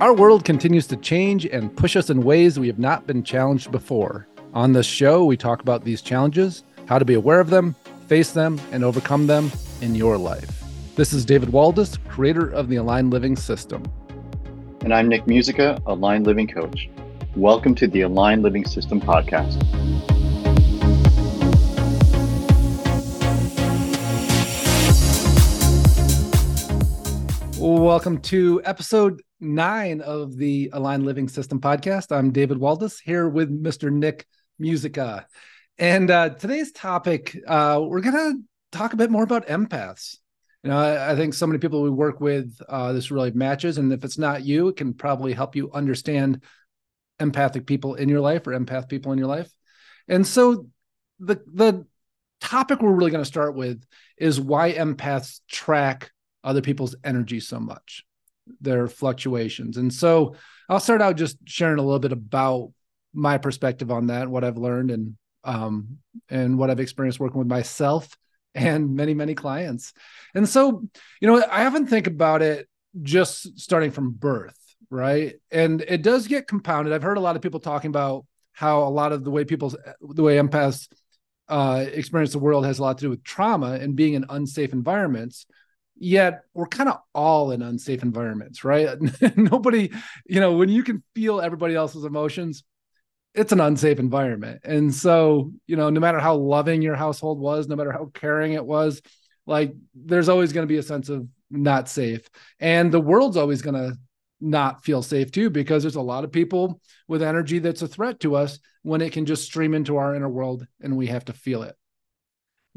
Our world continues to change and push us in ways we have not been challenged before. On this show, we talk about these challenges, how to be aware of them, face them, and overcome them in your life. This is David Waldas, creator of the Aligned Living System. And I'm Nick Musica, Aligned Living Coach. Welcome to the Aligned Living System podcast. Welcome to episode nine of the Aligned Living System podcast. I'm David Waldas here with Mr. Nick Musica. And uh, today's topic, uh, we're going to talk a bit more about empaths. You know, I, I think so many people we work with, uh, this really matches. And if it's not you, it can probably help you understand empathic people in your life or empath people in your life. And so the the topic we're really going to start with is why empaths track other people's energy so much, their fluctuations. And so I'll start out just sharing a little bit about my perspective on that, what I've learned and um, and what I've experienced working with myself and many, many clients. And so, you know, I often think about it just starting from birth, right? And it does get compounded. I've heard a lot of people talking about how a lot of the way people's the way empaths uh, experience the world has a lot to do with trauma and being in unsafe environments yet we're kind of all in unsafe environments right? Nobody you know when you can feel everybody else's emotions it's an unsafe environment. And so you know no matter how loving your household was no matter how caring it was like there's always going to be a sense of not safe. And the world's always going to not feel safe too because there's a lot of people with energy that's a threat to us when it can just stream into our inner world and we have to feel it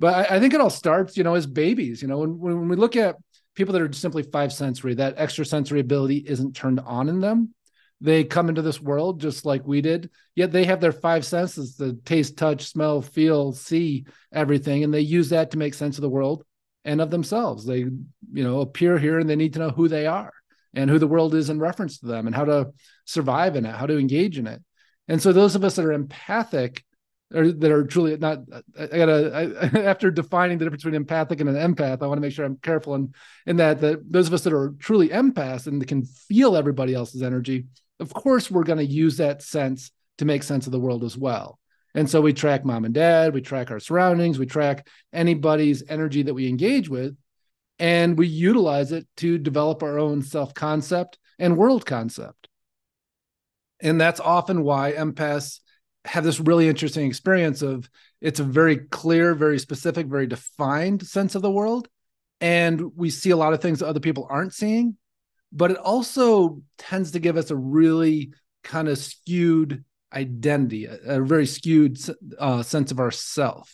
but I, I, think it all starts, you know, as babies. You know, when, when we look at people that are simply five sensory, that extra sensory ability isn't turned on in them. They come into this world just like we did, yet they have their five senses the taste, touch, smell, feel, see everything. And they use that to make sense of the world and of themselves. They, you know, appear here and they need to know who they are and who the world is in reference to them and how to survive in it, how to engage in it. And so those of us that are empathic or that are truly not i gotta I, after defining the difference between empathic and an empath i want to make sure i'm careful in in that that those of us that are truly empaths and can feel everybody else's energy of course we're going to use that sense to make sense of the world as well. And so we track mom and dad we track our surroundings we track anybody's energy that we engage with and we utilize it to develop our own self concept and world concept. And that's often why empaths have this really interesting experience of it's a very clear, very specific, very defined sense of the world. And we see a lot of things that other people aren't seeing, but it also tends to give us a really kind of skewed identity, a, a very skewed uh, sense of ourself.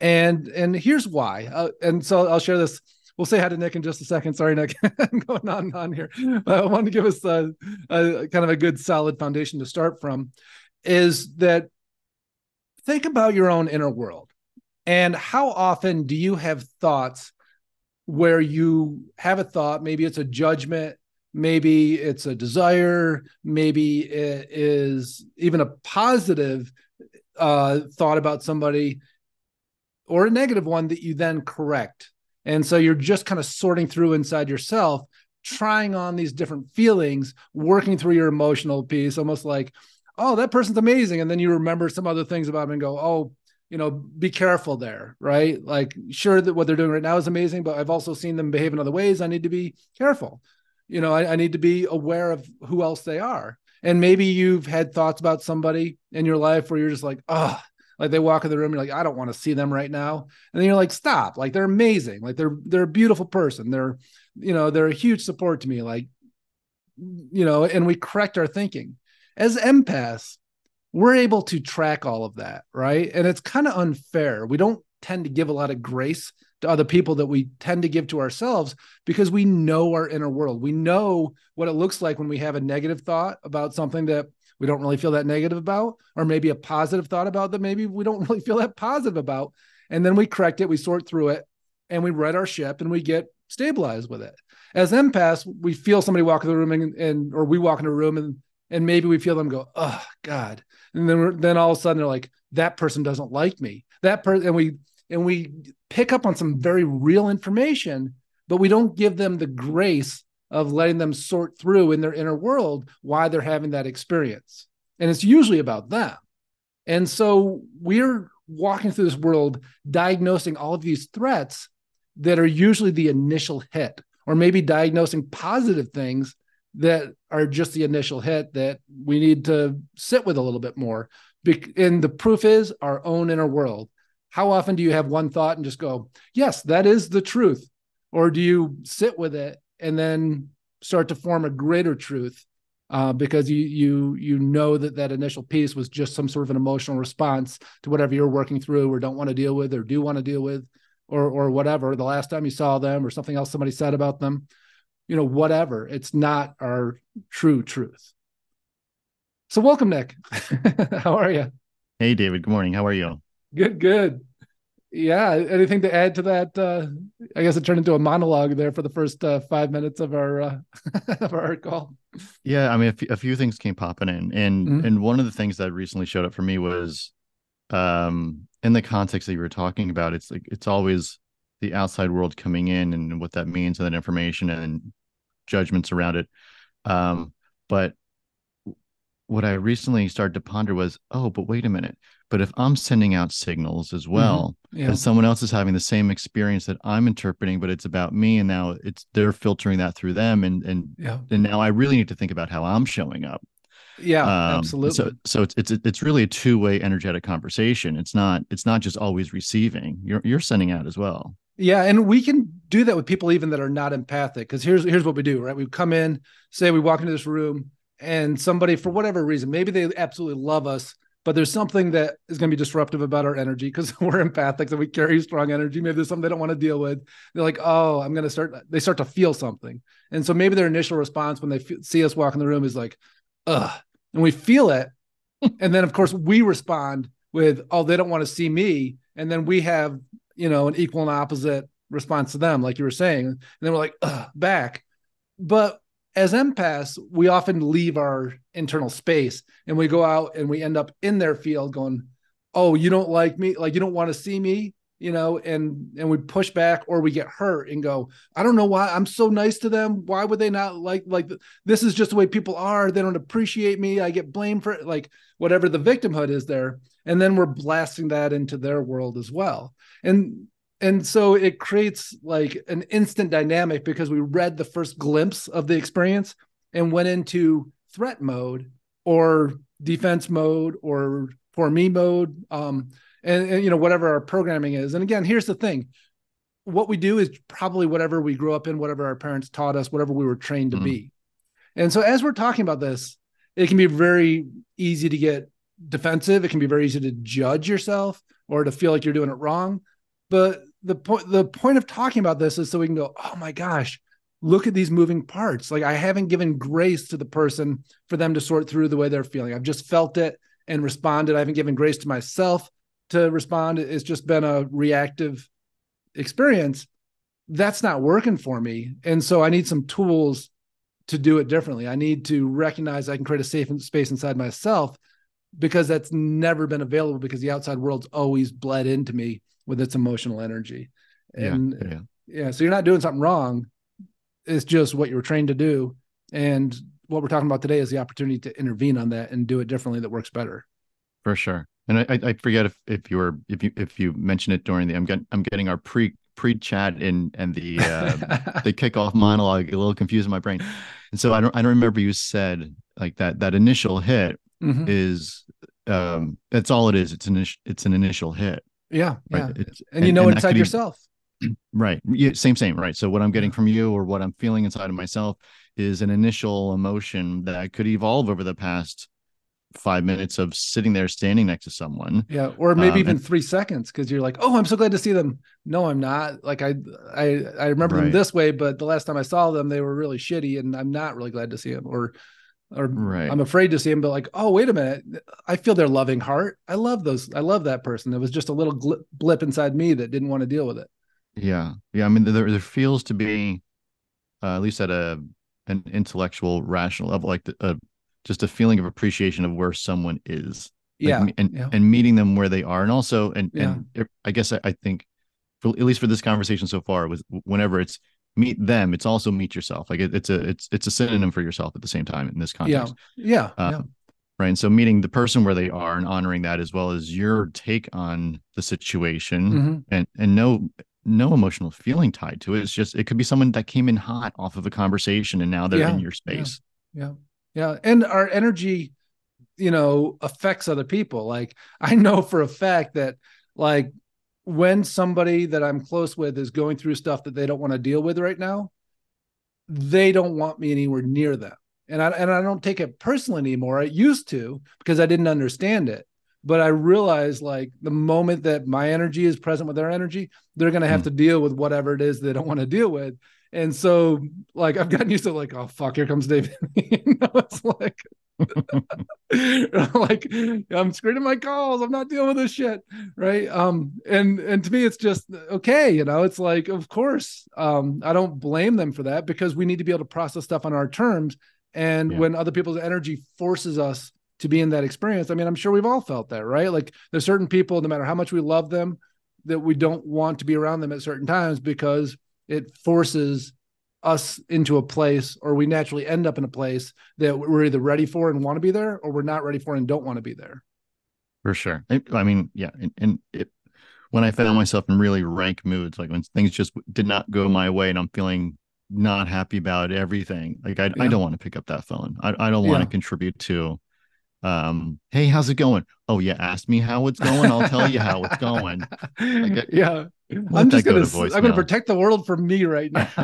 And and here's why. Uh, and so I'll share this. We'll say hi to Nick in just a second. Sorry, Nick, I'm going on and on here. But I want to give us a, a kind of a good, solid foundation to start from is that think about your own inner world. And how often do you have thoughts where you have a thought maybe it's a judgment maybe it's a desire maybe it is even a positive uh, thought about somebody or a negative one that you then correct. And so you're just kind of sorting through inside yourself trying on these different feelings working through your emotional piece almost like oh, that person's amazing. And then you remember some other things about them and go, oh, you know, be careful there, right? Like, sure that what they're doing right now is amazing, but I've also seen them behave in other ways. I need to be careful. You know, I, I need to be aware of who else they are. And maybe you've had thoughts about somebody in your life where you're just like, oh, like they walk in the room, you're like, I don't want to see them right now. And then you're like, stop, like they're amazing. Like they're they're a beautiful person. They're, you know, they're a huge support to me. Like, you know, and we correct our thinking as empaths, we're able to track all of that, right? And it's kind of unfair. We don't tend to give a lot of grace to other people that we tend to give to ourselves because we know our inner world. We know what it looks like when we have a negative thought about something that we don't really feel that negative about, or maybe a positive thought about that maybe we don't really feel that positive about. And then we correct it, we sort through it, and we right our ship and we get stabilized with it. As empaths, we feel somebody walk in the room and, and or we walk in a room and and maybe we feel them go, oh God, and then then all of a sudden they're like, that person doesn't like me. That person, and we and we pick up on some very real information, but we don't give them the grace of letting them sort through in their inner world why they're having that experience. And it's usually about them. And so we're walking through this world diagnosing all of these threats that are usually the initial hit, or maybe diagnosing positive things that are just the initial hit that we need to sit with a little bit more. And the proof is our own inner world. How often do you have one thought and just go, yes, that is the truth? Or do you sit with it and then start to form a greater truth uh, because you you you know that that initial piece was just some sort of an emotional response to whatever you're working through or don't want to deal with or do want to deal with or or whatever the last time you saw them or something else somebody said about them you know whatever. It's not our true truth. So welcome nick. How are you hey david. Good morning. How are you? Good good. Yeah anything to add to that? Uh i guess it turned into a monologue there for the first uh, five minutes of our uh, of our call. Yeah i mean a, f- a few things came popping in. And mm-hmm. and one of the things that recently showed up for me was um in the context that you were talking about it's like it's always the outside world coming in and what that means and that information and judgments around it um but what I recently started to ponder was, oh, but wait a minute. But if I'm sending out signals as mm-hmm. well, mm-hmm. yeah. and someone else is having the same experience that I'm interpreting, but it's about me, and now it's they're filtering that through them, and and yeah. and now I really need to think about how I'm showing up. Yeah, um, absolutely. So so it's it's it's really a two way energetic conversation. It's not it's not just always receiving. You're you're sending out as well. Yeah, and we can do that with people even that are not empathic. Because here's here's what we do, right? We come in, say we walk into this room, and somebody for whatever reason maybe they absolutely love us but there's something that is going to be disruptive about our energy because we're empathic and we carry strong energy maybe there's something they don't want to deal with they're like oh i'm going to start they start to feel something and so maybe their initial response when they f- see us walk in the room is like ugh and we feel it and then of course we respond with oh they don't want to see me and then we have you know an equal and opposite response to them like you were saying and then we're like back but as empaths, we often leave our internal space and we go out and we end up in their field going, Oh, you don't like me, like you don't want to see me, you know, and and we push back or we get hurt and go, I don't know why I'm so nice to them. Why would they not like like this is just the way people are. They don't appreciate me. I get blamed for it, like whatever the victimhood is there. And then we're blasting that into their world as well. And and so it creates like an instant dynamic because we read the first glimpse of the experience and went into threat mode or defense mode or for me mode um, and, and, you know whatever our programming is and again here's the thing what we do is probably whatever we grew up in whatever our parents taught us whatever we were trained to mm-hmm. be and so as we're talking about this it can be very easy to get defensive it can be very easy to judge yourself or to feel like you're doing it wrong but the point the point of talking about this is so we can go, oh my gosh, look at these moving parts. Like I haven't given grace to the person for them to sort through the way they're feeling. I've just felt it and responded. I haven't given grace to myself to respond. It's just been a reactive experience. That's not working for me. And so I need some tools to do it differently. I need to recognize I can create a safe space inside myself because that's never been available because the outside world's always bled into me with its emotional energy. And yeah, yeah. yeah, so you're not doing something wrong. It's just what you were trained to do. And what we're talking about today is the opportunity to intervene on that and do it differently that works better. For sure. And I, I forget if, if you were if you if you mentioned it during the I'm getting I'm getting our pre pre chat and and the uh, the kickoff monologue a little confused in my brain. And so I don't I don't remember you said like that that initial hit mm-hmm. is um that's all it is. It's an it's an initial hit. Yeah, right? yeah. and, and you know and inside yourself. right. Yeah, same, same. Right. So what I'm getting from you, or what I'm feeling inside of myself, is an initial emotion that I could evolve over the past five minutes of sitting there standing next to someone yeah or maybe um, even and, three seconds because you're like oh i'm so glad to see them no i'm not like i i i remember right. them this way but the last time i saw them they were really shitty and i'm not really glad to see them or or right. I'm afraid to see him, but like, oh, wait a minute, I feel their loving heart. I love those. I love that person. It was just a little blip inside me that didn't want to deal with it. Yeah, yeah. I mean, there, there feels to be, uh, at least at a an intellectual, rational level, like the, uh, just a feeling of appreciation of where someone is. Like, yeah, and yeah. and meeting them where they are, and also, and yeah. and I guess I, I think, for, at least for this conversation so far, was whenever it's meet them it's also meet yourself. Like it, it's a it's it's a synonym for yourself at the same time in this context. Yeah. Yeah, uh, yeah. right and so meeting the person where they are and honoring that as well as your take on the situation mm-hmm. and and no no emotional feeling tied to it. It's just it could be someone that came in hot off of a conversation and now they're yeah, in your space. Yeah yeah, yeah. and our energy you know affects other people. Like i know for a fact that like when somebody that I'm close with is going through stuff that they don't want to deal with right now, they don't want me anywhere near them. And I and I don't take it personally anymore. I used to because I didn't understand it. But I realize like the moment that my energy is present with their energy, they're gonna have mm. to deal with whatever it is they don't want to deal with. And so like I've gotten used to like, oh fuck, here comes David. you know, it's like like I'm screening my calls. I'm not dealing with this shit. Right. Um, and and to me it's just okay, you know, it's like, of course, um, I don't blame them for that because we need to be able to process stuff on our terms. And yeah. when other people's energy forces us to be in that experience, I mean, I'm sure we've all felt that, right? Like there's certain people, no matter how much we love them, that we don't want to be around them at certain times because it forces us into a place or we naturally end up in a place that we're either ready for and want to be there or we're not ready for and don't want to be there for sure i mean yeah and, and it, when i found myself in really rank moods like when things just did not go my way and i'm feeling not happy about everything like i, yeah. I don't want to pick up that phone i, I don't want yeah. to contribute to um hey how's it going oh yeah ask me how it's going i'll tell you how it's going like, yeah I'm just gonna go to I'm gonna protect the world from me right now.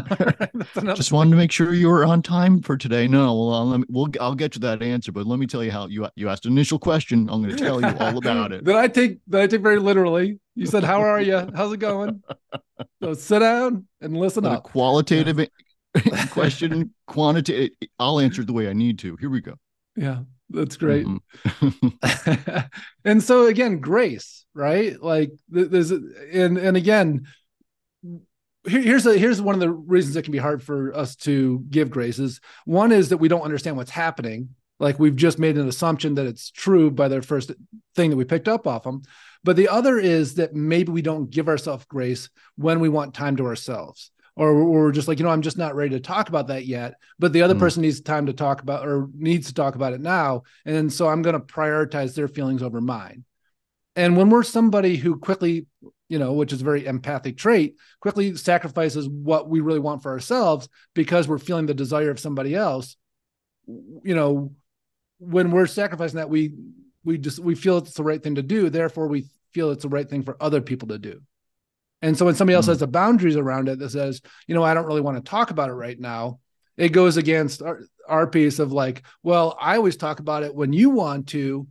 just wanted to make sure you were on time for today. No, well, I'll, let me, we'll I'll get to that answer, but let me tell you how you you asked an initial question. I'm going to tell you all about it. that I take that I take very literally. You said, "How are you? How's it going?" So sit down and listen up. qualitative question, quantitative. I'll answer the way I need to. Here we go. Yeah. That's great. Mm-hmm. and so again, grace, right? Like there's and and again, here's a here's one of the reasons it can be hard for us to give graces. one is that we don't understand what's happening. Like we've just made an assumption that it's true by the first thing that we picked up off them. But the other is that maybe we don't give ourselves grace when we want time to ourselves or we're just like you know i'm just not ready to talk about that yet but the other mm. person needs time to talk about or needs to talk about it now. And so i'm going to prioritize their feelings over mine. And when we're somebody who quickly you know which is a very empathic trait quickly sacrifices what we really want for ourselves because we're feeling the desire of somebody else you know when we're sacrificing that we we just we feel it's the right thing to do. Therefore we feel it's the right thing for other people to do and so when somebody else mm. has the boundaries around it that says, you know, I don't really want to talk about it right now, it goes against our, our piece of like, well, I always talk about it when you want to,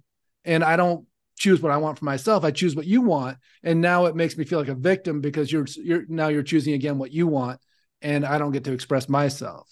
and I don't choose what I want for myself. I choose what you want. And now it makes me feel like a victim because you're you're now you're choosing again what you want and I don't get to express myself.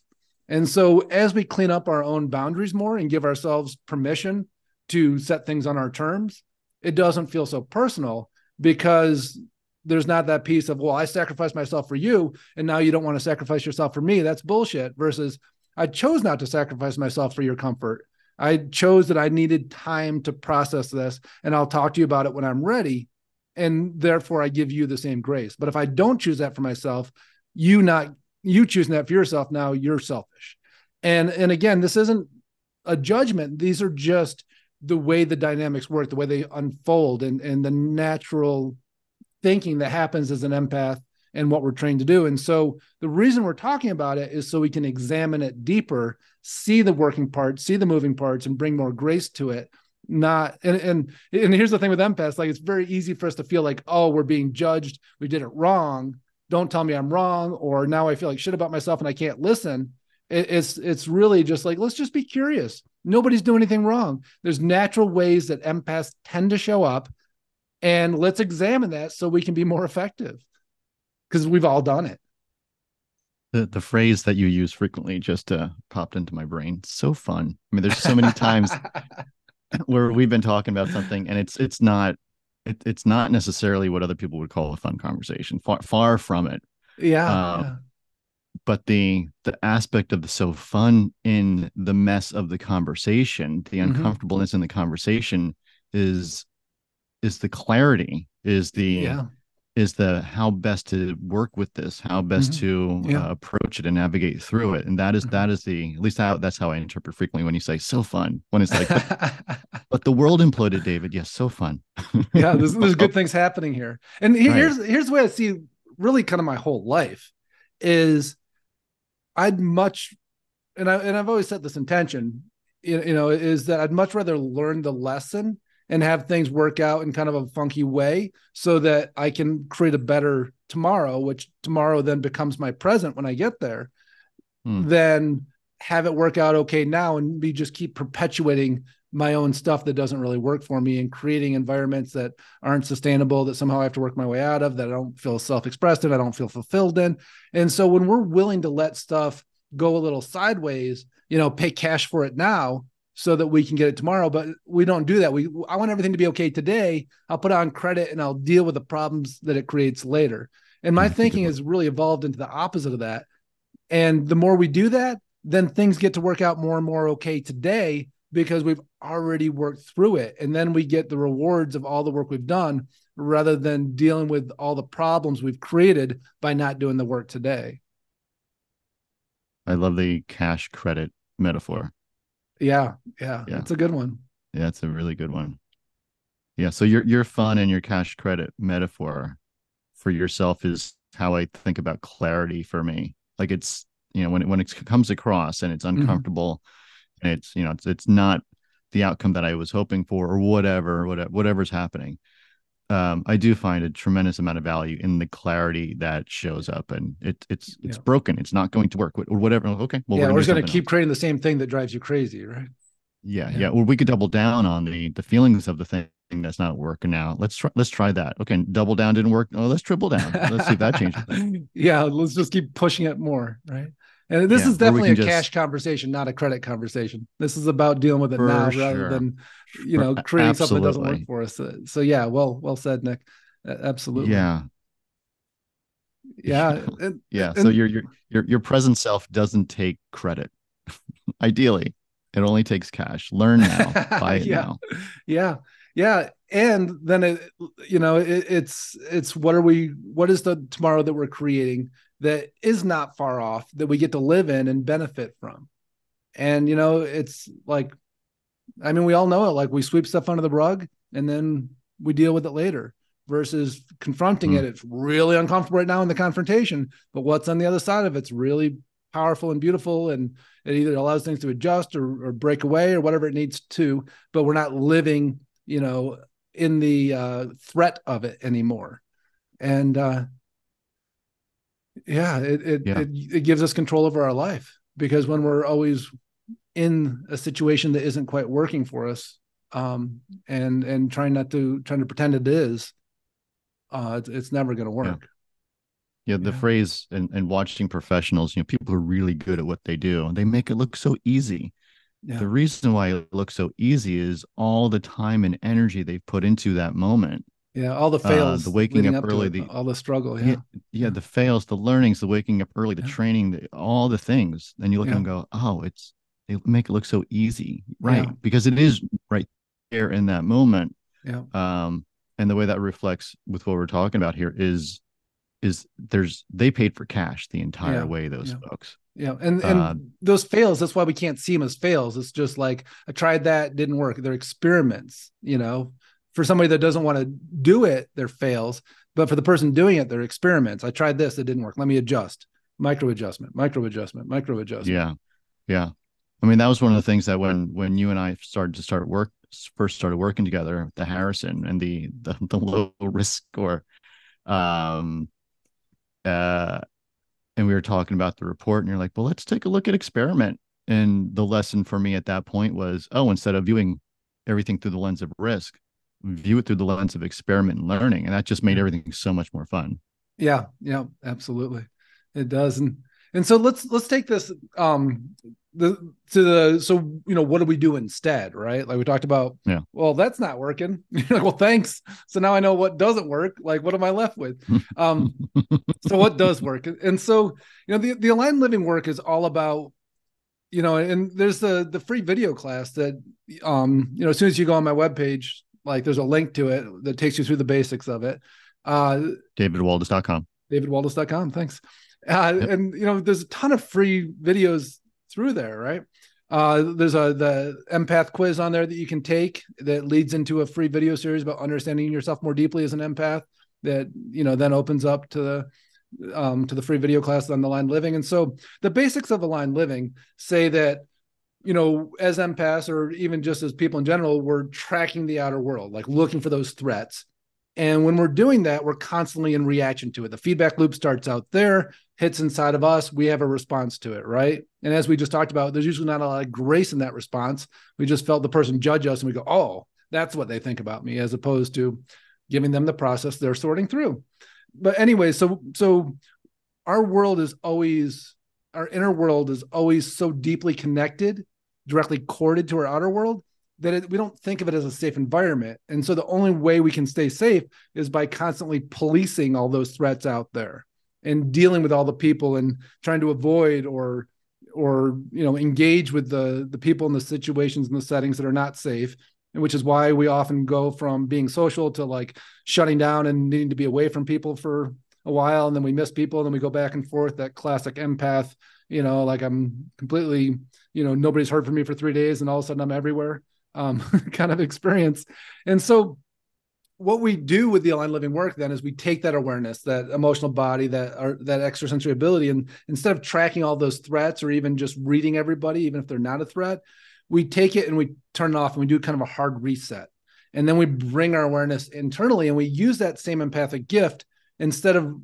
And so as we clean up our own boundaries more and give ourselves permission to set things on our terms, it doesn't feel so personal because there's not that piece of well i sacrificed myself for you and now you don't want to sacrifice yourself for me. That's bullshit. Versus i chose not to sacrifice myself for your comfort. I chose that i needed time to process this and i'll talk to you about it when i'm ready and therefore i give you the same grace. But if i don't choose that for myself you not you choosing that for yourself now you're selfish. And and again this isn't a judgment. These are just the way the dynamics work the way they unfold and and the natural thinking that happens as an empath and what we're trained to do. And so the reason we're talking about it is so we can examine it deeper, see the working parts, see the moving parts, and bring more grace to it. Not and and and here's the thing with empaths, like it's very easy for us to feel like, oh, we're being judged, we did it wrong. Don't tell me I'm wrong, or now I feel like shit about myself and I can't listen. It, it's it's really just like let's just be curious. Nobody's doing anything wrong. There's natural ways that empaths tend to show up and let's examine that so we can be more effective because we've all done it. The the phrase that you use frequently just uh, popped into my brain. So fun. I mean there's so many times where we've been talking about something and it's it's not it, it's not necessarily what other people would call a fun conversation. Far far from it. Yeah, uh, yeah. but the the aspect of the so fun in the mess of the conversation the mm-hmm. uncomfortableness in the conversation is is the clarity is the yeah is the how best to work with this, how best mm-hmm. to yeah. uh, approach it and navigate through it. And that is, mm-hmm. that is the at least how that's how I interpret frequently when you say so fun. When it's like, but, but the world imploded, David. Yes, so fun. yeah, there's, there's good things happening here. And here's right. here's the way I see really kind of my whole life is I'd much and I and I've always set this intention, you know, is that I'd much rather learn the lesson and have things work out in kind of a funky way so that I can create a better tomorrow, which tomorrow then becomes my present when I get there, hmm. then have it work out okay now and me just keep perpetuating my own stuff that doesn't really work for me and creating environments that aren't sustainable that somehow I have to work my way out of that I don't feel self-expressed in, I don't feel fulfilled in. And so when we're willing to let stuff go a little sideways, you know, pay cash for it now, so that we can get it tomorrow. But we don't do that. We I want everything to be okay today. I'll put on credit and I'll deal with the problems that it creates later. And my mm-hmm. thinking has really evolved into the opposite of that. And the more we do that, then things get to work out more and more okay today because we've already worked through it. And then we get the rewards of all the work we've done rather than dealing with all the problems we've created by not doing the work today. I love the cash credit metaphor. Yeah, yeah, yeah. It's a good one. Yeah, it's a really good one. Yeah. So your your fun and your cash credit metaphor for yourself is how I think about clarity for me. Like it's you know when it when it comes across and it's mm-hmm. uncomfortable mm-hmm. and it's you know it's it's not the outcome that I was hoping for or whatever whatever whatever's happening. Um, I do find a tremendous amount of value in the clarity that shows up, and it, it's it's yeah. broken. It's not going to work. Whatever. Okay. Well, yeah, we're, just going to keep else. creating the same thing that drives you crazy, right? Yeah, yeah, yeah. Well, we could double down on the the feelings of the thing that's not working out. Let's try. Let's try that. Okay, double down didn't work. Oh, let's triple down. Let's see if that changes. yeah, let's just keep pushing it more, right? And this yeah, is definitely a just, cash conversation, not a credit conversation. This is about dealing with it now sure. rather than, you know, creating Absolutely. something that doesn't work for us. So, so, yeah, well, well said, Nick. Absolutely. Yeah. Yeah. And, yeah. And, so your your your your present self doesn't take credit. Ideally, it only takes cash. Learn now. Buy it yeah. now. Yeah. Yeah. And then it, you know, it, it's it's what are we? What is the tomorrow that we're creating? That is not far off that we get to live in and benefit from. And you know, it's like I mean, we all know it like we sweep stuff under the rug and then we deal with it later versus confronting mm. it. It's really uncomfortable right now in the confrontation, but what's on the other side of it's really powerful and beautiful and it either allows things to adjust or, or break away or whatever it needs to, but we're not living, you know, in the uh, threat of it anymore. And uh, yeah it it, yeah. it it gives us control over our life because when we're always in a situation that isn't quite working for us um and and trying not to trying to pretend it is uh it's, it's never going to work yeah. yeah the yeah. phrase and, and watching professionals you know people are really good at what they do and they make it look so easy yeah. the reason why it looks so easy is all the time and energy they've put into that moment yeah, all the uh, fails, uh, the waking up, up early, the all the struggle. Yeah. yeah. yeah, the fails, the learnings, the waking up early, the yeah. training, the, all the things. And you look yeah. and go, oh, it's they make it look so easy, right? Because it is right there in that moment. Yeah. Um, and the way that reflects with what we're talking about here is is there's they paid for cash the entire way those folks yeah and and uh, those fails that's why we can't see them as fails it's just like i tried that didn't work they're experiments you know for somebody that doesn't want to do it, they're fails. But for the person doing it, they're experiments. I tried this, it didn't work. Let me adjust. Micro adjustment, micro adjustment, micro adjustment. Yeah. Yeah. I mean, that was one of the things that when when you and I started to start work first started working together, the Harrison and the the, the low risk score, um, uh, and we were talking about the report, and you're like, well, let's take a look at experiment. And the lesson for me at that point was, oh, instead of viewing everything through the lens of risk, view it through the lens of experiment and learning and that just made everything so much more fun. Yeah yeah absolutely. It does and and so let's let's take this um the to the so you know what do we do instead right? Like we talked about yeah. well that's not working. Like well thanks. So now i know what doesn't work. Like what am i left with? Um so what does work? And so you know the the aligned living work is all about you know and there's the the free video class that um you know as soon as you go on my webpage like there's a link to it that takes you through the basics of it Uh. DavidWaldas.com. Thanks. Uh, yep. And you know, there's a ton of free videos through there, right? Uh, there's a the empath quiz on there that you can take that leads into a free video series about understanding yourself more deeply as an empath. That you know then opens up to the um, to the free video class on the line living. And so the basics of aligned living say that you know as empaths or even just as people in general, we're tracking the outer world, like looking for those threats. And when we're doing that, we're constantly in reaction to it. The feedback loop starts out there, hits inside of us. We have a response to it, right? And as we just talked about, there's usually not a lot of grace in that response. We just felt the person judge us and we go, oh, that's what they think about me, as opposed to giving them the process they're sorting through. But anyway, so so our world is always our inner world is always so deeply connected, directly corded to our outer world that it, we don't think of it as a safe environment. And so the only way we can stay safe is by constantly policing all those threats out there and dealing with all the people and trying to avoid or or you know engage with the the people in the situations and the settings that are not safe which is why we often go from being social to like shutting down and needing to be away from people for a while and then we miss people and then we go back and forth that classic empath you know like i'm completely you know nobody's heard from me for three days and all of a sudden i'm everywhere um, kind of experience. And so what we do with the aligned living work then is we take that awareness, that emotional body, that or that extrasensory ability, and instead of tracking all those threats or even just reading everybody, even if they're not a threat, we take it and we turn it off and we do kind of a hard reset. And then we bring our awareness internally and we use that same empathic gift instead of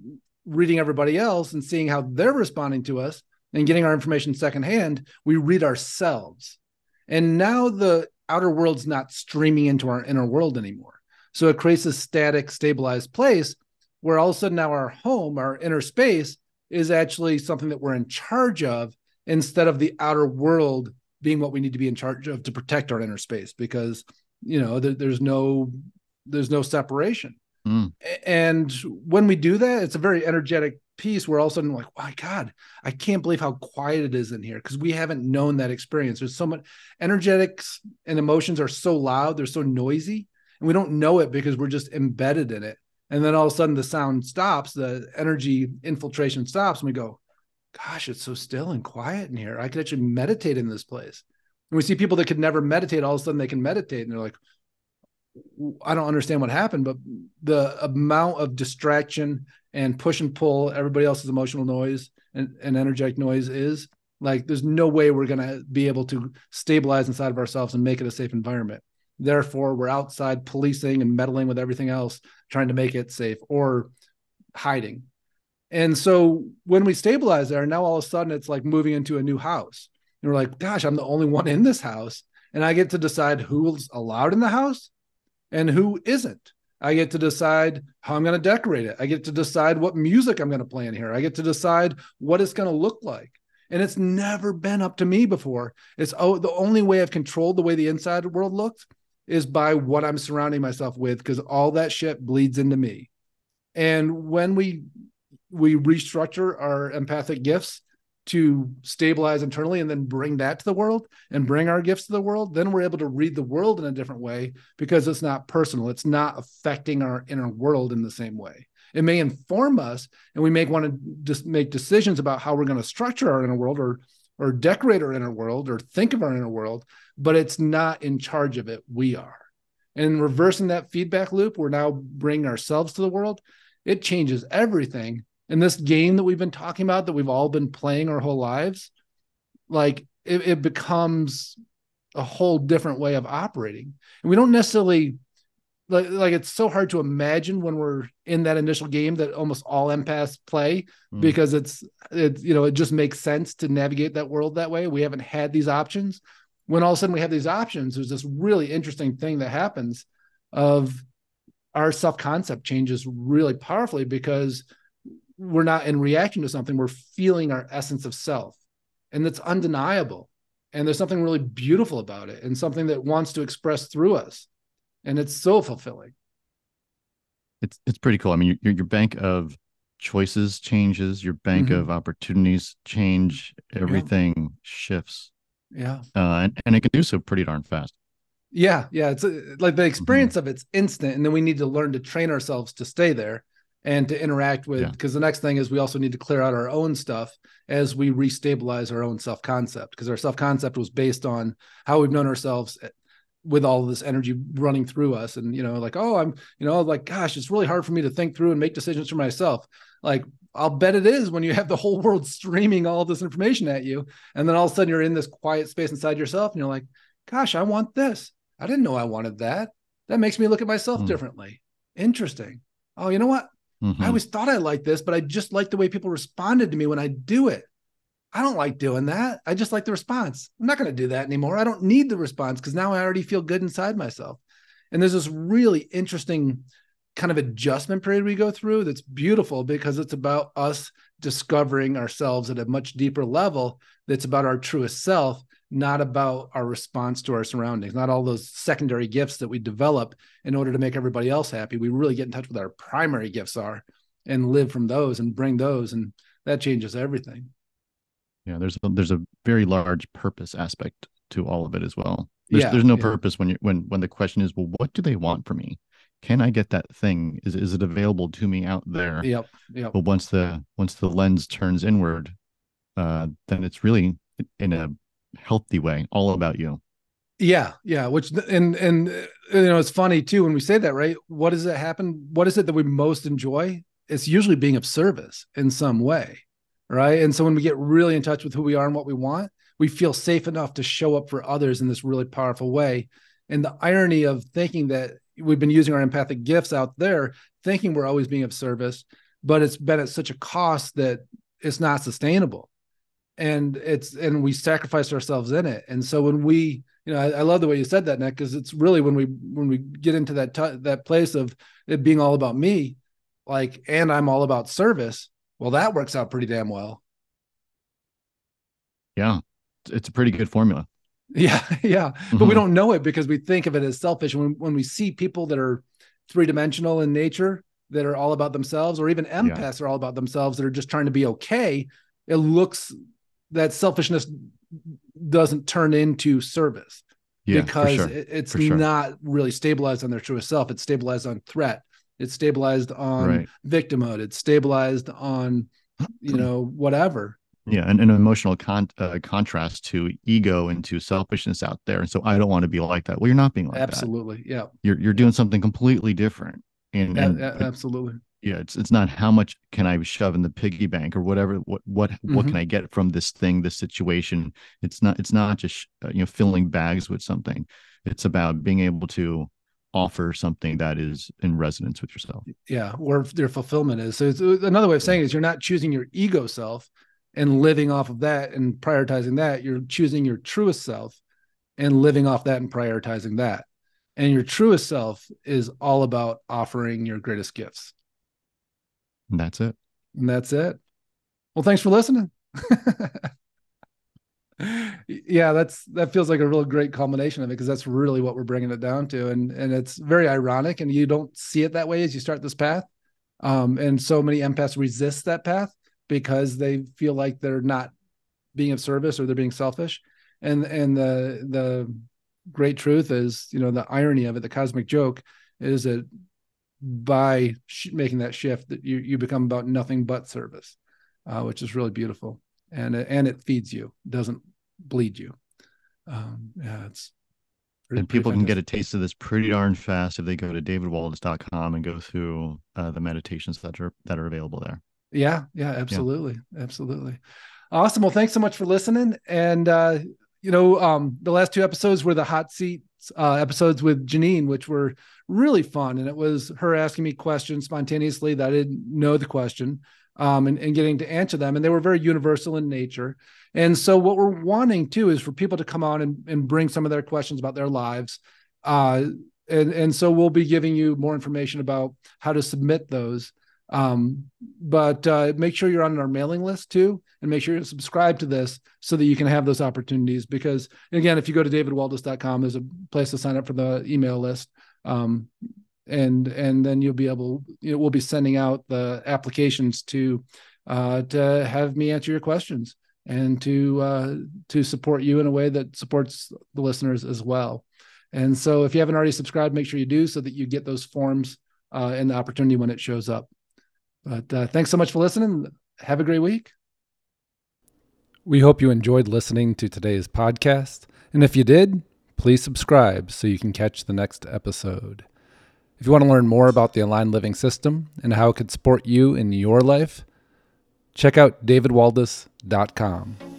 reading everybody else and seeing how they're responding to us and getting our information secondhand, we read ourselves. And now the outer world's not streaming into our inner world anymore. So it creates a static, stabilized place where all of a sudden now our home, our inner space, is actually something that we're in charge of instead of the outer world being what we need to be in charge of to protect our inner space because you know there, there's no there's no separation mm. and when we do that it's a very energetic piece where all of a sudden like, my God, I can't believe how quiet it is in here because we haven't known that experience. There's so much energetics and emotions are so loud, they're so noisy, and we don't know it because we're just embedded in it. And then all of a sudden the sound stops, the energy infiltration stops, and we go, gosh, it's so still and quiet in here. I could actually meditate in this place. And we see people that could never meditate, all of a sudden they can meditate, and they're like, I don't understand what happened, but the amount of distraction and push and pull everybody else's emotional noise and, and energetic noise is like there's no way we're going to be able to stabilize inside of ourselves and make it a safe environment. Therefore we're outside policing and meddling with everything else trying to make it safe or hiding. And so when we stabilize there now all of a sudden it's like moving into a new house. And we're like gosh i'm the only one in this house. And i get to decide who's allowed in the house and who isn't I get to decide how I'm going to decorate it. I get to decide what music I'm going to play in here. I get to decide what it's going to look like. And it's never been up to me before. It's oh, the only way I've controlled the way the inside world looks is by what I'm surrounding myself with because all that shit bleeds into me. And when we we restructure our empathic gifts to stabilize internally and then bring that to the world and bring our gifts to the world, then we're able to read the world in a different way because it's not personal. It's not affecting our inner world in the same way. It may inform us, and we may want to just make decisions about how we're going to structure our inner world or or decorate our inner world or think of our inner world, but it's not in charge of it. We are. And reversing that feedback loop, we're now bringing ourselves to the world. It changes everything and this game that we've been talking about that we've all been playing our whole lives like it, it, becomes a whole different way of operating. And we don't necessarily like, like it's so hard to imagine when we're in that initial game that almost all empaths play mm. because it's it you know it just makes sense to navigate that world that way. We haven't had these options. When all of a sudden we have these options there's this really interesting thing that happens of our self concept changes really powerfully because we're not in reaction to something we're feeling our essence of self. And that's undeniable. And there's something really beautiful about it and something that wants to express through us. And it's so fulfilling. It's it's pretty cool. I mean your, your bank of choices changes. Your bank mm-hmm. of opportunities change. Everything yeah. shifts. Yeah. Uh, and, and it can do so pretty darn fast. Yeah. Yeah. It's a, uh, like the experience mm-hmm. of it's instant and then we need to learn to train ourselves to stay there and to interact with because yeah. the next thing is we also need to clear out our own stuff as we restabilize our own self concept because our self concept was based on how we've known ourselves eh, with all this energy running through us and you know like oh i'm you know like gosh it's really hard for me to think through and make decisions for myself. Like i'll bet it is when you have the whole world streaming all this information at you and then all of a sudden you're in this quiet space inside yourself and you're like gosh i want this. I didn't know i wanted that. That makes me look at myself mm. differently. Interesting. Oh you know what Mm-hmm. I always thought I liked this, but I just like the way people responded to me when I do it. I don't like doing that. I just like the response. I'm not going to do that anymore. I don't need the response because now I already feel good inside myself. And there's this really interesting kind of adjustment period we go through that's beautiful because it's about us discovering ourselves at a much deeper level that's about our truest self not about our response to our surroundings, not all those secondary gifts that we develop in order to make everybody else happy. We really get in touch with our primary gifts are and live from those and bring those and that changes everything. Yeah, there's a, there's a very large purpose aspect to all of it as well. There's, yeah, there's no yeah. purpose when you when when the question is, well, what do they want from me? Can I get that thing? Is is it available to me out there? Yep. Yep. But once the once the lens turns inward, uh, then it's really in a healthy way, all about you. Yeah, yeah. Which and and you know it's funny too when we say that, right? What does it happen? What is it that we most enjoy? It's usually being of service in some way, right? And so when we get really in touch with who we are and what we want, we feel safe enough to show up for others in this really powerful way. And the irony of thinking that we've been using our empathic gifts out there, thinking we're always being of service, but it's been at such a cost that it's not sustainable and it's and we sacrifice ourselves in it and so when we you know I, I love the way you said that nick because it's really when we when we get into that t- that place of it being all about me like and i'm all about service well that works out pretty damn well yeah it's a pretty good formula yeah yeah mm-hmm. but we mm-hmm. don't know it because we think of it as selfish when, when we see people that are three-dimensional in nature that are all about themselves or even empaths yeah. are all about themselves that are just trying to be okay it looks that selfishness doesn't turn into service yeah, because sure. it's sure. not really stabilized on their truest self. It's stabilized on threat. It's stabilized on right. victimhood. It's stabilized on, you know, whatever. Yeah, and an emotional con- uh, contrast to ego and to selfishness out there. And so I don't want to be like that. Well, you're not being like absolutely. that. Absolutely. Yeah. You're you're doing something completely different. And, and absolutely yeah it's it's not how much can i shove in the piggy bank or whatever what what mm-hmm. what can i get from this thing this situation. It's not it's not just uh, you know filling bags with something. It's about being able to offer something that is in resonance with yourself. Yeah where their fulfillment is. So uh, another way of saying is you're not choosing your ego self and living off of that and prioritizing that. You're choosing your truest self and living off that and prioritizing that. And your truest self is all about offering your greatest gifts and that's it. And that's it. Well, thanks for listening. yeah, that's that feels like a real great culmination of it because that's really what we're bringing it down to, and and it's very ironic, and you don't see it that way as you start this path. Um, and so many empaths resist that path because they feel like they're not being of service or they're being selfish. And and the the great truth is, you know, the irony of it, the cosmic joke is that by sh- making that shift that you you become about nothing but service uh, which is really beautiful. And and it feeds you doesn't bleed you. Um, yeah it's pretty, and people can get a taste of this pretty darn fast if they go to davidwaldas.com and go through uh, the meditations that are that are available there. Yeah yeah absolutely yeah. absolutely. Awesome. Well thanks so much for listening. And uh you know um the last two episodes were the hot seat uh, episodes with Janine, which were really fun. And it was her asking me questions spontaneously that I didn't know the question um, and, and getting to answer them. And they were very universal in nature. And so, what we're wanting too is for people to come on and, and bring some of their questions about their lives. Uh, and, and so, we'll be giving you more information about how to submit those. Um, but uh, make sure you're on our mailing list too, and make sure you subscribe to this so that you can have those opportunities. Because again, if you go to davidwaldas.com, there's a place to sign up for the email list. Um, and and then you'll be able, you know, we'll be sending out the applications to uh, to have me answer your questions and to uh, to support you in a way that supports the listeners as well. And so, if you haven't already subscribed, make sure you do so that you get those forms uh, and the opportunity when it shows up. But uh, thanks so much for listening. Have a great week. We hope you enjoyed listening to today's podcast. And if you did, please subscribe so you can catch the next episode. If you want to learn more about the Aligned Living System and how it could support you in your life, check out davidwaldas.com.